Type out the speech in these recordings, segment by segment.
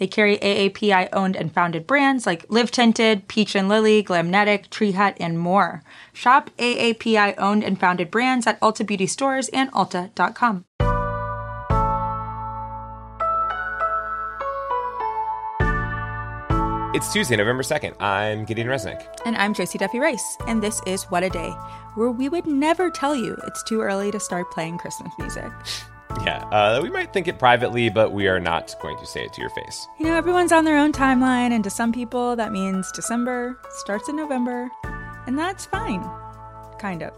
They carry AAPI owned and founded brands like Live Tinted, Peach and Lily, Glamnetic, Tree Hut, and more. Shop AAPI owned and founded brands at Ulta Beauty stores and Ulta.com. It's Tuesday, November 2nd. I'm Gideon Resnick. And I'm Josie Duffy Rice, and this is What a Day, where we would never tell you it's too early to start playing Christmas music. Yeah, uh, we might think it privately, but we are not going to say it to your face. You know, everyone's on their own timeline, and to some people, that means December starts in November, and that's fine. Kind of.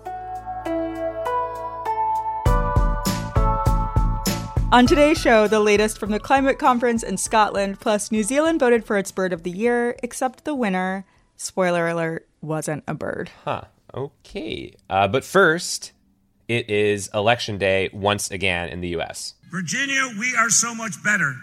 On today's show, the latest from the climate conference in Scotland, plus New Zealand voted for its bird of the year, except the winner, spoiler alert, wasn't a bird. Huh. Okay. Uh, but first, it is election day once again in the U.S. Virginia, we are so much better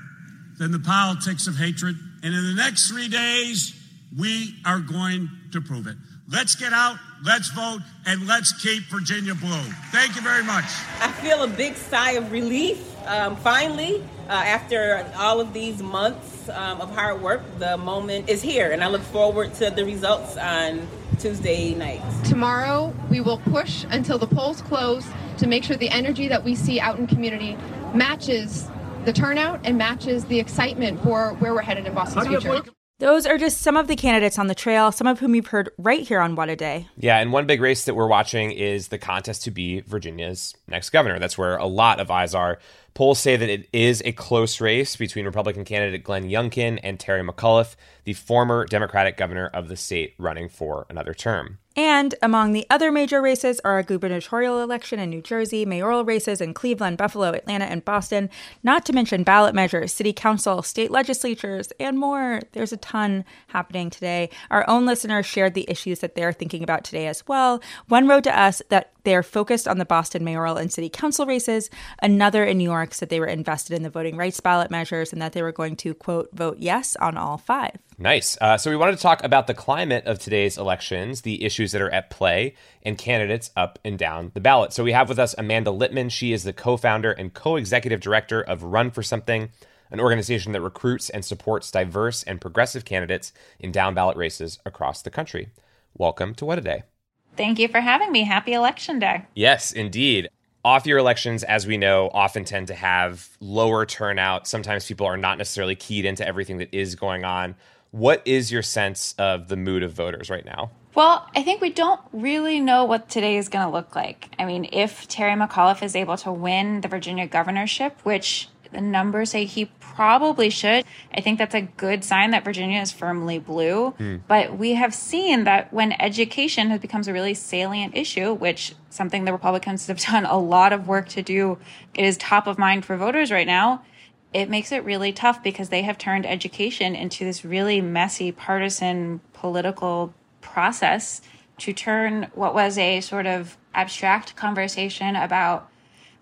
than the politics of hatred. And in the next three days, we are going to prove it. Let's get out, let's vote, and let's keep Virginia blue. Thank you very much. I feel a big sigh of relief. Um, finally, uh, after all of these months um, of hard work, the moment is here, and I look forward to the results on Tuesday night. Tomorrow, we will push until the polls close to make sure the energy that we see out in community matches the turnout and matches the excitement for where we're headed in Boston's future. Those are just some of the candidates on the trail, some of whom you've heard right here on What a Day. Yeah, and one big race that we're watching is the contest to be Virginia's next governor. That's where a lot of eyes are. Polls say that it is a close race between Republican candidate Glenn Youngkin and Terry McAuliffe, the former Democratic governor of the state running for another term. And among the other major races are a gubernatorial election in New Jersey, mayoral races in Cleveland, Buffalo, Atlanta, and Boston, not to mention ballot measures, city council, state legislatures, and more. There's a ton happening today. Our own listeners shared the issues that they're thinking about today as well. One wrote to us that they're focused on the Boston mayoral and city council races. Another in New York said they were invested in the voting rights ballot measures and that they were going to, quote, vote yes on all five. Nice. Uh, so we wanted to talk about the climate of today's elections, the issues that are at play, and candidates up and down the ballot. So we have with us Amanda Litman. She is the co founder and co executive director of Run for Something, an organization that recruits and supports diverse and progressive candidates in down ballot races across the country. Welcome to What a Day. Thank you for having me. Happy Election Day. Yes, indeed. Off year elections, as we know, often tend to have lower turnout. Sometimes people are not necessarily keyed into everything that is going on. What is your sense of the mood of voters right now? Well, I think we don't really know what today is going to look like. I mean, if Terry McAuliffe is able to win the Virginia governorship, which the numbers say he probably should. I think that's a good sign that Virginia is firmly blue. Mm. But we have seen that when education has becomes a really salient issue, which something the Republicans have done a lot of work to do, it is top of mind for voters right now. It makes it really tough because they have turned education into this really messy partisan political process to turn what was a sort of abstract conversation about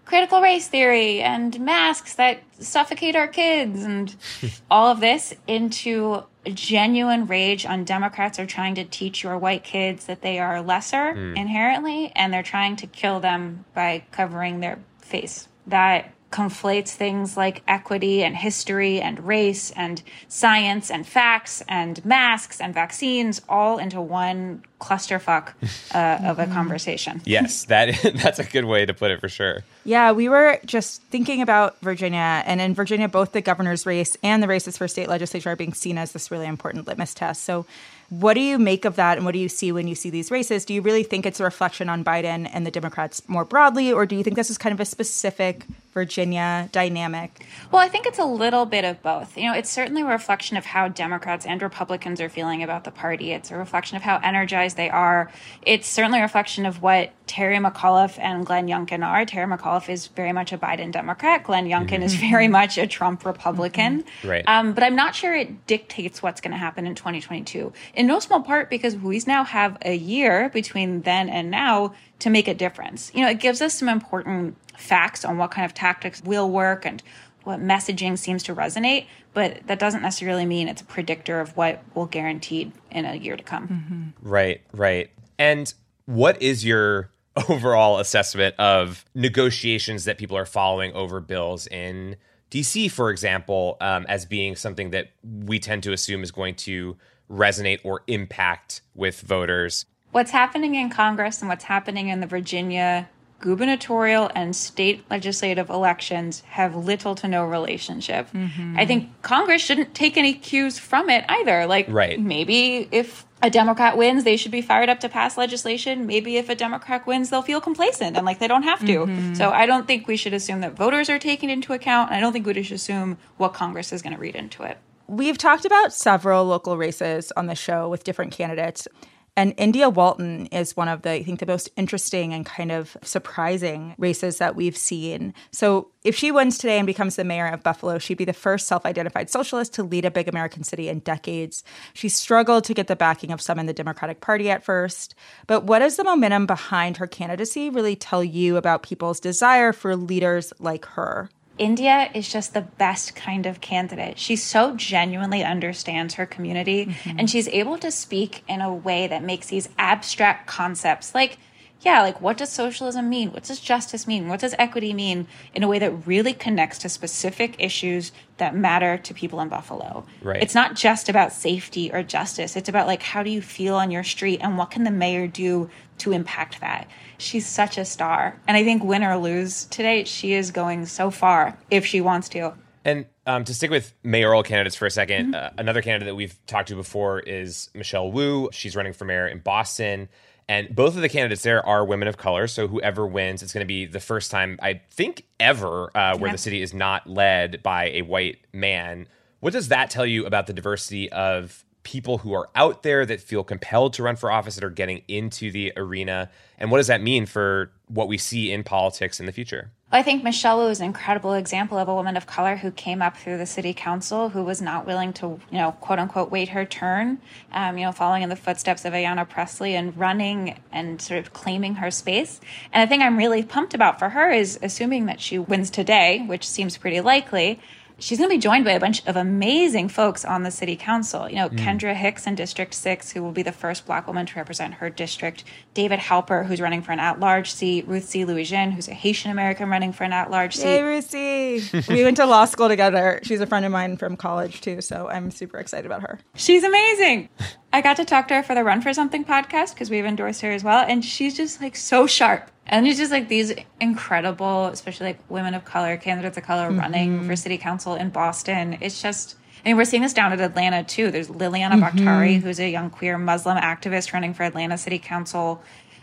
critical race theory and masks that suffocate our kids and all of this into genuine rage on Democrats are trying to teach your white kids that they are lesser mm. inherently and they're trying to kill them by covering their face. That conflates things like equity and history and race and science and facts and masks and vaccines all into one clusterfuck uh, of a conversation. Yes, that that's a good way to put it for sure. Yeah, we were just thinking about Virginia, and in Virginia, both the governor's race and the races for state legislature are being seen as this really important litmus test. So what do you make of that and what do you see when you see these races? Do you really think it's a reflection on Biden and the Democrats more broadly, or do you think this is kind of a specific Virginia dynamic? Well, I think it's a little bit of both. You know, it's certainly a reflection of how Democrats and Republicans are feeling about the party. It's a reflection of how energized they are. It's certainly a reflection of what Terry McAuliffe and Glenn Youngkin are. Terry McAuliffe is very much a Biden Democrat. Glenn Youngkin mm-hmm. is very much a Trump Republican. Mm-hmm. Right. Um, but I'm not sure it dictates what's going to happen in 2022 in no small part because we now have a year between then and now to make a difference. You know, it gives us some important facts on what kind of tactics will work and what messaging seems to resonate, but that doesn't necessarily mean it's a predictor of what will guaranteed in a year to come. Mm-hmm. Right, right. And what is your overall assessment of negotiations that people are following over bills in DC, for example, um, as being something that we tend to assume is going to resonate or impact with voters? What's happening in Congress and what's happening in the Virginia gubernatorial and state legislative elections have little to no relationship. Mm-hmm. I think Congress shouldn't take any cues from it either. Like, right. maybe if a Democrat wins, they should be fired up to pass legislation. Maybe if a Democrat wins, they'll feel complacent and like they don't have to. Mm-hmm. So I don't think we should assume that voters are taken into account. I don't think we should assume what Congress is going to read into it. We've talked about several local races on the show with different candidates. And India Walton is one of the, I think, the most interesting and kind of surprising races that we've seen. So if she wins today and becomes the mayor of Buffalo, she'd be the first self identified socialist to lead a big American city in decades. She struggled to get the backing of some in the Democratic Party at first. But what does the momentum behind her candidacy really tell you about people's desire for leaders like her? India is just the best kind of candidate. She so genuinely understands her community mm-hmm. and she's able to speak in a way that makes these abstract concepts like yeah, like what does socialism mean? What does justice mean? What does equity mean in a way that really connects to specific issues that matter to people in Buffalo? Right. It's not just about safety or justice. It's about like how do you feel on your street and what can the mayor do to impact that? She's such a star. And I think win or lose today, she is going so far if she wants to. And um, to stick with mayoral candidates for a 2nd mm-hmm. uh, another candidate that we've talked to before is Michelle Wu. She's running for mayor in Boston. And both of the candidates there are women of color. So whoever wins, it's going to be the first time, I think, ever uh, where yeah. the city is not led by a white man. What does that tell you about the diversity of people who are out there that feel compelled to run for office that are getting into the arena? And what does that mean for what we see in politics in the future? I think Michelle was an incredible example of a woman of color who came up through the city council, who was not willing to, you know, quote unquote, wait her turn, um, you know, following in the footsteps of Ayanna Pressley and running and sort of claiming her space. And the thing I'm really pumped about for her is assuming that she wins today, which seems pretty likely, she's going to be joined by a bunch of amazing folks on the city council. You know, mm. Kendra Hicks in District 6, who will be the first black woman to represent her district. David Halbert, who's running for an at large seat. Ruthzee Louijeune, who's a Haitian American running for an at large seat. Hey, Ruthzee we went to law school together. She's a friend of mine from college, too. So I'm super excited about her. She's amazing. I got to talk to her for the Run for Something podcast because we've endorsed her as well. And she's just like so sharp. And it's just like these incredible, especially like women of color, candidates of color mm-hmm. running for city council in Boston. It's just, I mean, we're seeing this down at Atlanta too. There's Liliana mm-hmm. Bakhtiari, who's a young queer Muslim activist running for Atlanta City Council,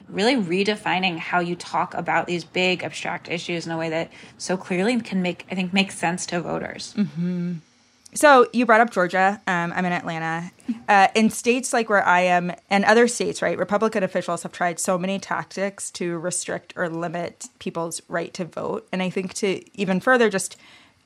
really redefining how you talk about these big abstract issues in a way that so clearly can make, I think, make sense to voters. Mm-hmm. So you brought up Georgia. Um, I'm in Atlanta. Uh, in states like where I am, and other states, right, Republican officials have tried so many tactics to restrict or limit people's right to vote, and I think to even further just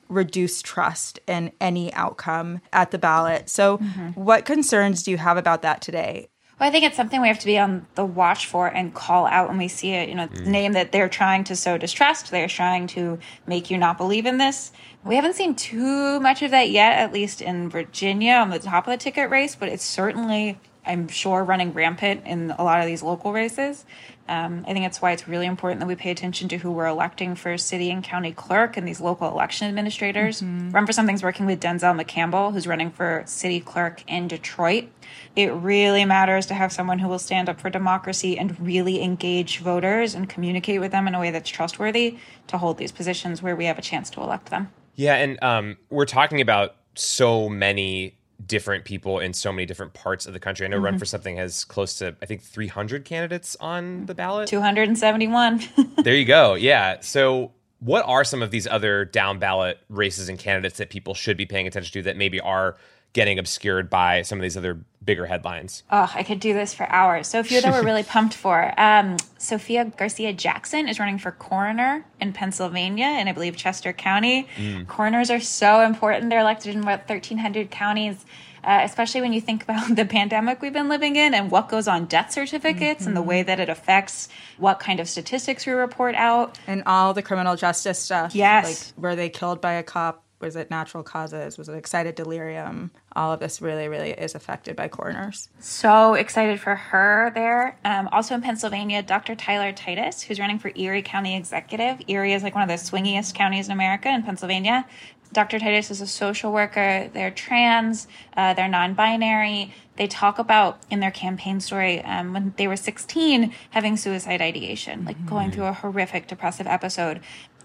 reduce trust in any outcome at the ballot. So, mm-hmm. what concerns do you have about that today? Well, I think it's something we have to be on the watch for and call out when we see it. You know, mm. name that they're trying to sow distrust. They're trying to make you not believe in this. We haven't seen too much of that yet, at least in Virginia on the top of the ticket race, but it's certainly, I'm sure, running rampant in a lot of these local races. Um, I think that's why it's really important that we pay attention to who we're electing for city and county clerk and these local election administrators. Mm-hmm. Run for Something's working with Denzel McCampbell, who's running for city clerk in Detroit. It really matters to have someone who will stand up for democracy and really engage voters and communicate with them in a way that's trustworthy to hold these positions where we have a chance to elect them. Yeah, and um, we're talking about so many different people in so many different parts of the country. I know mm-hmm. Run for Something has close to, I think, 300 candidates on the ballot. 271. there you go. Yeah. So, what are some of these other down ballot races and candidates that people should be paying attention to that maybe are getting obscured by some of these other bigger headlines. Oh, I could do this for hours. So a few that we're really pumped for. Um, Sophia Garcia Jackson is running for coroner in Pennsylvania, and I believe Chester County. Mm. Coroners are so important. They're elected in about 1,300 counties. uh, especially when you think about the pandemic we've been living in and what goes on death certificates mm-hmm. and the way that it affects what kind of statistics we report out. And all the criminal justice stuff. Yes. Like, were they killed by a cop? Was it natural causes? Was it excited delirium? All of this really, really is affected by coroners. So excited for her there. Um, also in Pennsylvania, Dr. Tyler Titus, who's running for Erie County Executive. Erie is like one of the swingiest counties in America in Pennsylvania. Dr. Titus is a social worker. They're trans, uh, they're non binary. They talk about in their campaign story um, when they were 16 having suicide ideation, like mm-hmm. going through a horrific depressive episode,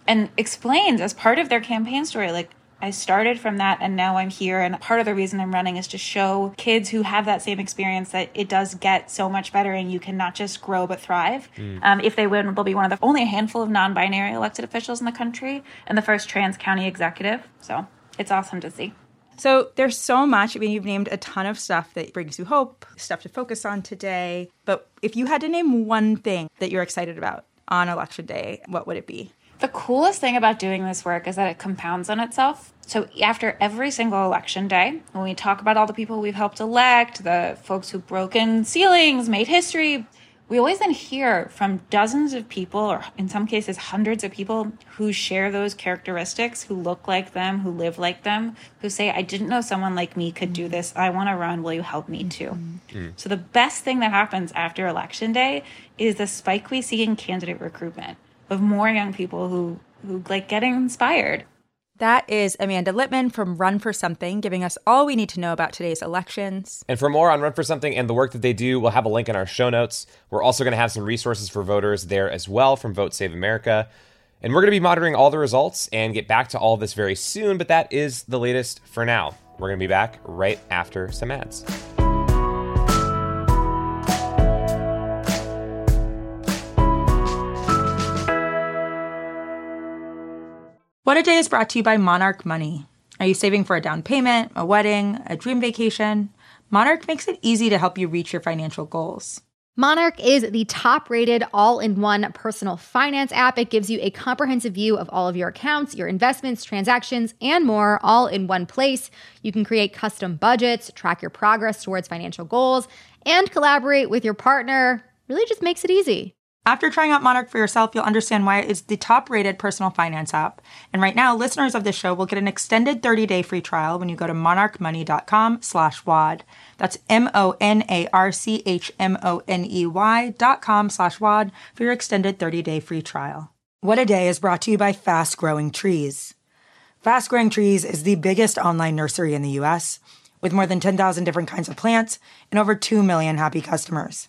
and explains as part of their campaign story, like, I started from that and now I'm here. And part of the reason I'm running is to show kids who have that same experience that it does get so much better and you can not just grow but thrive. Mm. Um, if they win, they'll be one of the only a handful of non binary elected officials in the country and the first trans county executive. So it's awesome to see. So there's so much. I mean, you've named a ton of stuff that brings you hope, stuff to focus on today. But if you had to name one thing that you're excited about on election day, what would it be? The coolest thing about doing this work is that it compounds on itself. So after every single election day, when we talk about all the people we've helped elect, the folks who've broken ceilings, made history, we always then hear from dozens of people, or in some cases, hundreds of people who share those characteristics, who look like them, who live like them, who say, I didn't know someone like me could do this. I want to run. Will you help me too? Mm-hmm. So, the best thing that happens after election day is the spike we see in candidate recruitment of more young people who who like getting inspired. That is Amanda Litman from Run for Something, giving us all we need to know about today's elections. And for more on Run for Something and the work that they do, we'll have a link in our show notes. We're also going to have some resources for voters there as well from Vote Save America. And we're going to be monitoring all the results and get back to all of this very soon, but that is the latest for now. We're going to be back right after some ads. What a Day is brought to you by Monarch Money. Are you saving for a down payment, a wedding, a dream vacation? Monarch makes it easy to help you reach your financial goals. Monarch is the top rated all in one personal finance app. It gives you a comprehensive view of all of your accounts, your investments, transactions, and more, all in one place. You can create custom budgets, track your progress towards financial goals, and collaborate with your partner. Really just makes it easy. After trying out Monarch for yourself, you'll understand why it is the top rated personal finance app. And right now, listeners of this show will get an extended 30 day free trial when you go to monarchmoney.com slash WAD. That's M O N A R C H M O N E Y dot com slash WAD for your extended 30 day free trial. What a Day is brought to you by Fast Growing Trees. Fast Growing Trees is the biggest online nursery in the US with more than 10,000 different kinds of plants and over 2 million happy customers.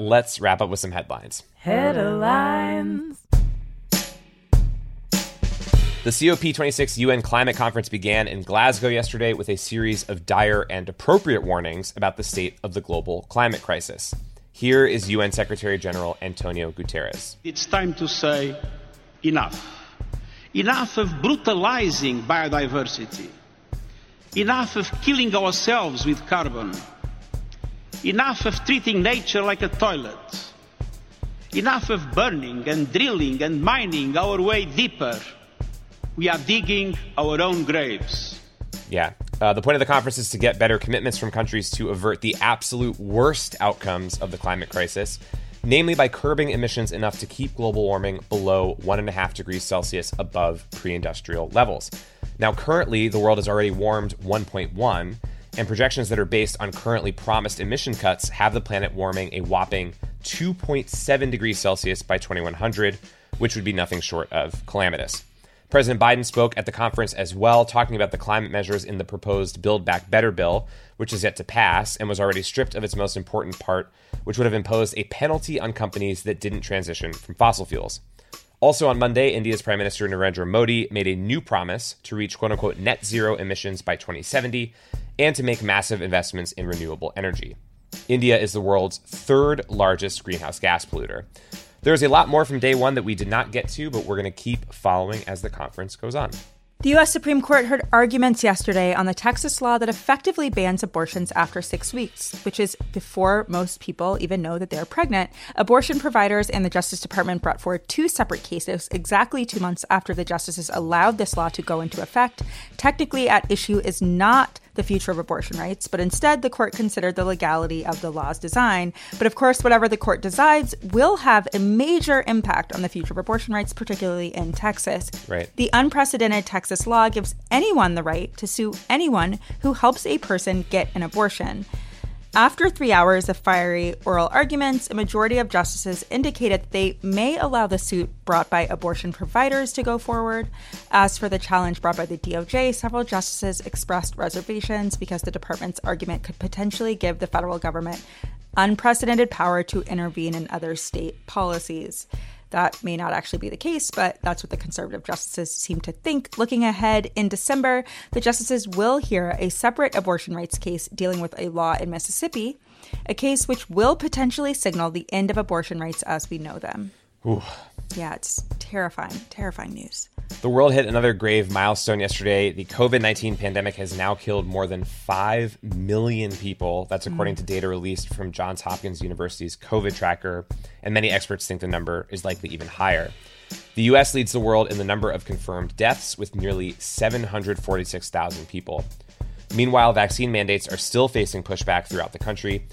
let's wrap up with some headlines. Headlines. The COP26 UN climate conference began in Glasgow yesterday with a series of dire and appropriate warnings about the state of the global climate crisis. Here is UN Secretary General Antonio Guterres. It's time to say enough. Enough of brutalizing biodiversity. Enough of killing ourselves with carbon. Enough of treating nature like a toilet. Enough of burning and drilling and mining our way deeper. We are digging our own graves. Yeah. Uh, the point of the conference is to get better commitments from countries to avert the absolute worst outcomes of the climate crisis, namely by curbing emissions enough to keep global warming below 1.5 degrees Celsius above pre industrial levels. Now, currently, the world has already warmed 1.1, and projections that are based on currently promised emission cuts have the planet warming a whopping 2.7 degrees Celsius by 2100, which would be nothing short of calamitous. President Biden spoke at the conference as well, talking about the climate measures in the proposed Build Back Better bill, which is yet to pass and was already stripped of its most important part, which would have imposed a penalty on companies that didn't transition from fossil fuels. Also on Monday, India's Prime Minister Narendra Modi made a new promise to reach quote unquote net zero emissions by 2070 and to make massive investments in renewable energy. India is the world's third largest greenhouse gas polluter. There's a lot more from day one that we did not get to, but we're going to keep following as the conference goes on. The U.S. Supreme Court heard arguments yesterday on the Texas law that effectively bans abortions after six weeks, which is before most people even know that they're pregnant. Abortion providers and the Justice Department brought forward two separate cases exactly two months after the justices allowed this law to go into effect. Technically, at issue is not the future of abortion rights, but instead the court considered the legality of the law's design. But of course, whatever the court decides will have a major impact on the future of abortion rights, particularly in Texas. Right. The unprecedented Texas law gives anyone the right to sue anyone who helps a person get an abortion. After three hours of fiery oral arguments, a majority of justices indicated they may allow the suit brought by abortion providers to go forward. As for the challenge brought by the DOJ, several justices expressed reservations because the department's argument could potentially give the federal government unprecedented power to intervene in other state policies. That may not actually be the case, but that's what the conservative justices seem to think. Looking ahead in December, the justices will hear a separate abortion rights case dealing with a law in Mississippi, a case which will potentially signal the end of abortion rights as we know them. Ooh. Yeah, it's terrifying, terrifying news. The world hit another grave milestone yesterday. The COVID 19 pandemic has now killed more than 5 million people. That's mm. according to data released from Johns Hopkins University's COVID tracker, and many experts think the number is likely even higher. The US leads the world in the number of confirmed deaths with nearly 746,000 people. Meanwhile, vaccine mandates are still facing pushback throughout the country.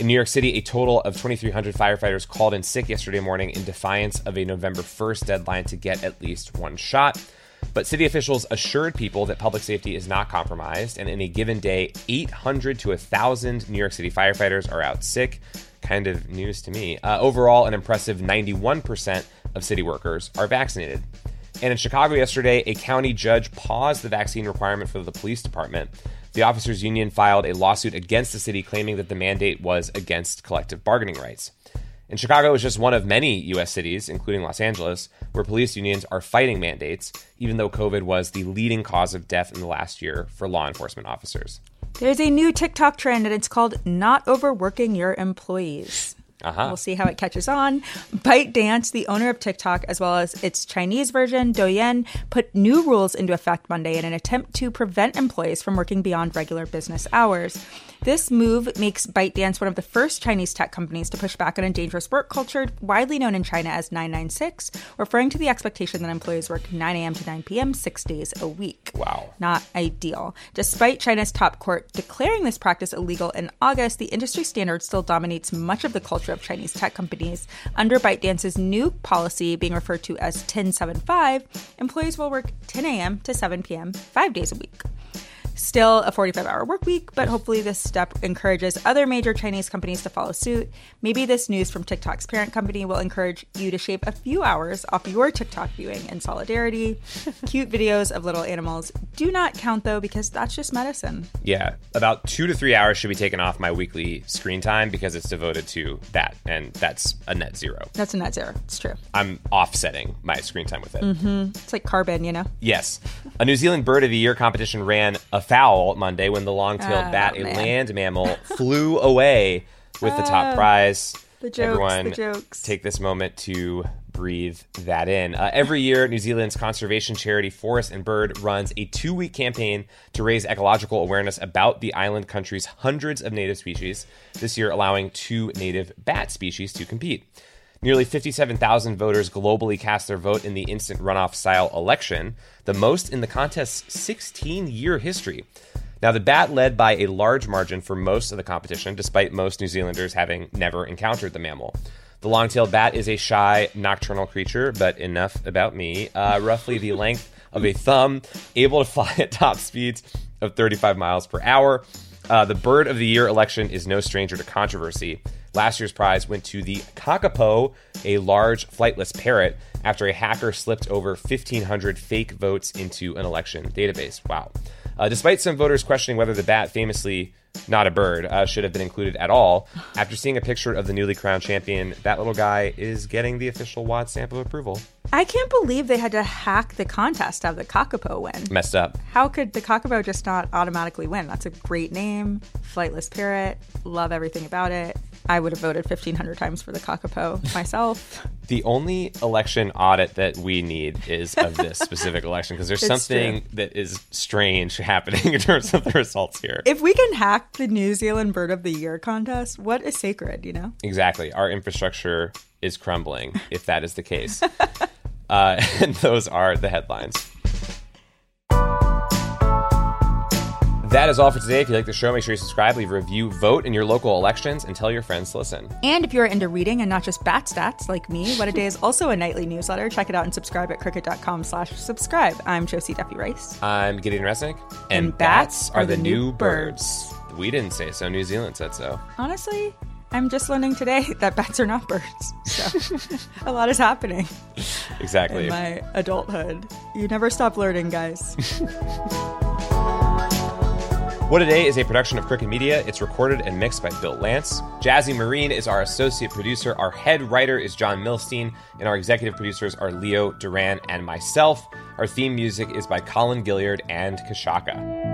In New York City, a total of 2,300 firefighters called in sick yesterday morning in defiance of a November 1st deadline to get at least one shot. But city officials assured people that public safety is not compromised, and in a given day, 800 to 1,000 New York City firefighters are out sick. Kind of news to me. Uh, overall, an impressive 91% of city workers are vaccinated. And in Chicago yesterday, a county judge paused the vaccine requirement for the police department. The officers' union filed a lawsuit against the city claiming that the mandate was against collective bargaining rights. And Chicago is just one of many U.S. cities, including Los Angeles, where police unions are fighting mandates, even though COVID was the leading cause of death in the last year for law enforcement officers. There's a new TikTok trend, and it's called not overworking your employees. Uh-huh. We'll see how it catches on. ByteDance, the owner of TikTok, as well as its Chinese version, Douyin, put new rules into effect Monday in an attempt to prevent employees from working beyond regular business hours. This move makes ByteDance one of the first Chinese tech companies to push back on a dangerous work culture widely known in China as 996, referring to the expectation that employees work 9 a.m. to 9 p.m. six days a week. Wow. Not ideal. Despite China's top court declaring this practice illegal in August, the industry standard still dominates much of the culture of Chinese tech companies. Under ByteDance's new policy, being referred to as 1075, employees will work 10 a.m. to 7 p.m. five days a week. Still a 45 hour work week, but hopefully this step encourages other major Chinese companies to follow suit. Maybe this news from TikTok's parent company will encourage you to shave a few hours off your TikTok viewing in solidarity. Cute videos of little animals do not count though, because that's just medicine. Yeah, about two to three hours should be taken off my weekly screen time because it's devoted to that, and that's a net zero. That's a net zero. It's true. I'm offsetting my screen time with it. Mm-hmm. It's like carbon, you know? Yes. A New Zealand Bird of the Year competition ran afoul Monday when the long tailed Oh, bat, a land mammal, flew away with the top prize. the jokes, Everyone, the jokes. take this moment to breathe that in. Uh, every year, New Zealand's conservation charity Forest and Bird runs a two week campaign to raise ecological awareness about the island country's hundreds of native species, this year allowing two native bat species to compete. Nearly 57,000 voters globally cast their vote in the instant runoff style election, the most in the contest's 16 year history. Now, the bat led by a large margin for most of the competition, despite most New Zealanders having never encountered the mammal. The long tailed bat is a shy, nocturnal creature, but enough about me. Uh, roughly the length of a thumb, able to fly at top speeds of 35 miles per hour. Uh, the Bird of the Year election is no stranger to controversy. Last year's prize went to the kakapo, a large flightless parrot, after a hacker slipped over 1,500 fake votes into an election database. Wow. Uh, despite some voters questioning whether the bat, famously not a bird, uh, should have been included at all, after seeing a picture of the newly crowned champion, that little guy is getting the official WAD stamp of approval. I can't believe they had to hack the contest to have the Kakapo win. Messed up. How could the Kakapo just not automatically win? That's a great name. Flightless parrot. Love everything about it. I would have voted 1,500 times for the Kakapo myself. The only election audit that we need is of this specific election because there's something true. that is strange happening in terms of the results here. If we can hack the New Zealand Bird of the Year contest, what is sacred, you know? Exactly. Our infrastructure is crumbling if that is the case. uh, and those are the headlines. That is all for today. If you like the show, make sure you subscribe, leave a review, vote in your local elections, and tell your friends to listen. And if you're into reading and not just bat stats like me, What a Day is also a nightly newsletter. Check it out and subscribe at crooked.com slash subscribe. I'm Josie Duffy Rice. I'm Gideon Resnick, and, And bats are the new birds. We didn't say so. New Zealand said so. Honestly, I'm just learning today that bats are not birds. So a lot is happening Exactly. in my adulthood. You never stop learning, guys. What a Day is a production of Crooked Media. It's recorded and mixed by Bill Lance. Jazzy Marine is our associate producer. Our head writer is John Milstein, and our executive producers are Leo Duran and myself. Our theme music is by Colin Gilliard and Kashaka.